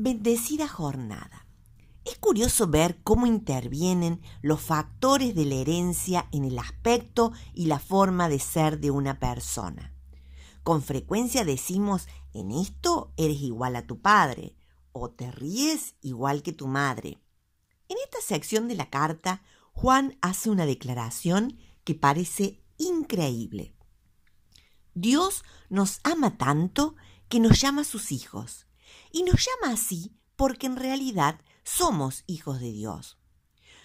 Bendecida jornada. Es curioso ver cómo intervienen los factores de la herencia en el aspecto y la forma de ser de una persona. Con frecuencia decimos, en esto eres igual a tu padre, o te ríes igual que tu madre. En esta sección de la carta, Juan hace una declaración que parece increíble. Dios nos ama tanto que nos llama sus hijos y nos llama así porque en realidad somos hijos de Dios.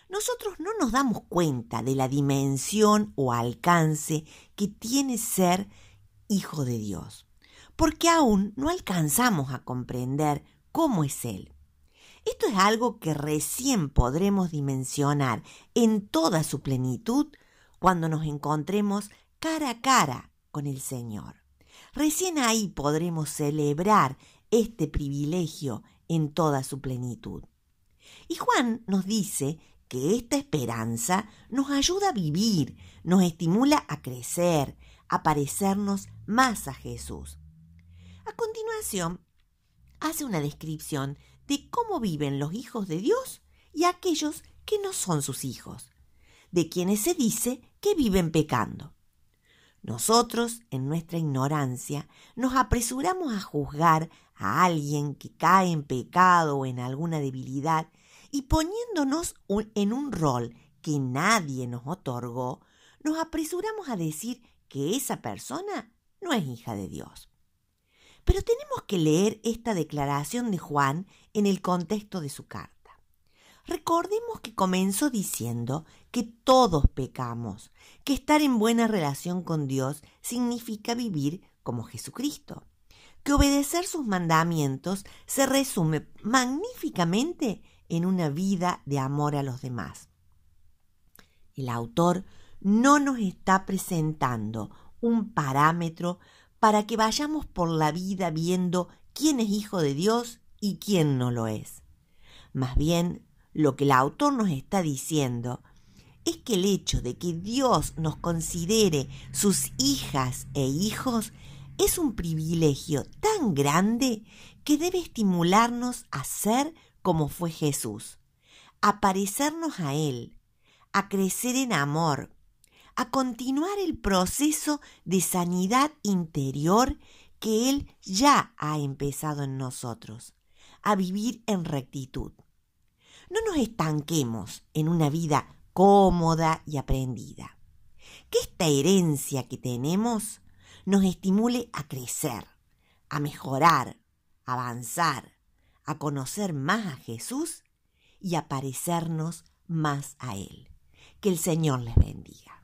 Nosotros no nos damos cuenta de la dimensión o alcance que tiene ser hijo de Dios, porque aún no alcanzamos a comprender cómo es Él. Esto es algo que recién podremos dimensionar en toda su plenitud cuando nos encontremos cara a cara con el Señor. Recién ahí podremos celebrar este privilegio en toda su plenitud. Y Juan nos dice que esta esperanza nos ayuda a vivir, nos estimula a crecer, a parecernos más a Jesús. A continuación, hace una descripción de cómo viven los hijos de Dios y aquellos que no son sus hijos, de quienes se dice que viven pecando. Nosotros, en nuestra ignorancia, nos apresuramos a juzgar a alguien que cae en pecado o en alguna debilidad y poniéndonos en un rol que nadie nos otorgó, nos apresuramos a decir que esa persona no es hija de Dios. Pero tenemos que leer esta declaración de Juan en el contexto de su carta. Recordemos que comenzó diciendo que todos pecamos, que estar en buena relación con Dios significa vivir como Jesucristo, que obedecer sus mandamientos se resume magníficamente en una vida de amor a los demás. El autor no nos está presentando un parámetro para que vayamos por la vida viendo quién es hijo de Dios y quién no lo es. Más bien lo que el autor nos está diciendo es que el hecho de que Dios nos considere sus hijas e hijos es un privilegio tan grande que debe estimularnos a ser como fue Jesús, a parecernos a Él, a crecer en amor, a continuar el proceso de sanidad interior que Él ya ha empezado en nosotros, a vivir en rectitud no nos estanquemos en una vida cómoda y aprendida. Que esta herencia que tenemos nos estimule a crecer, a mejorar, a avanzar, a conocer más a Jesús y a parecernos más a Él. Que el Señor les bendiga.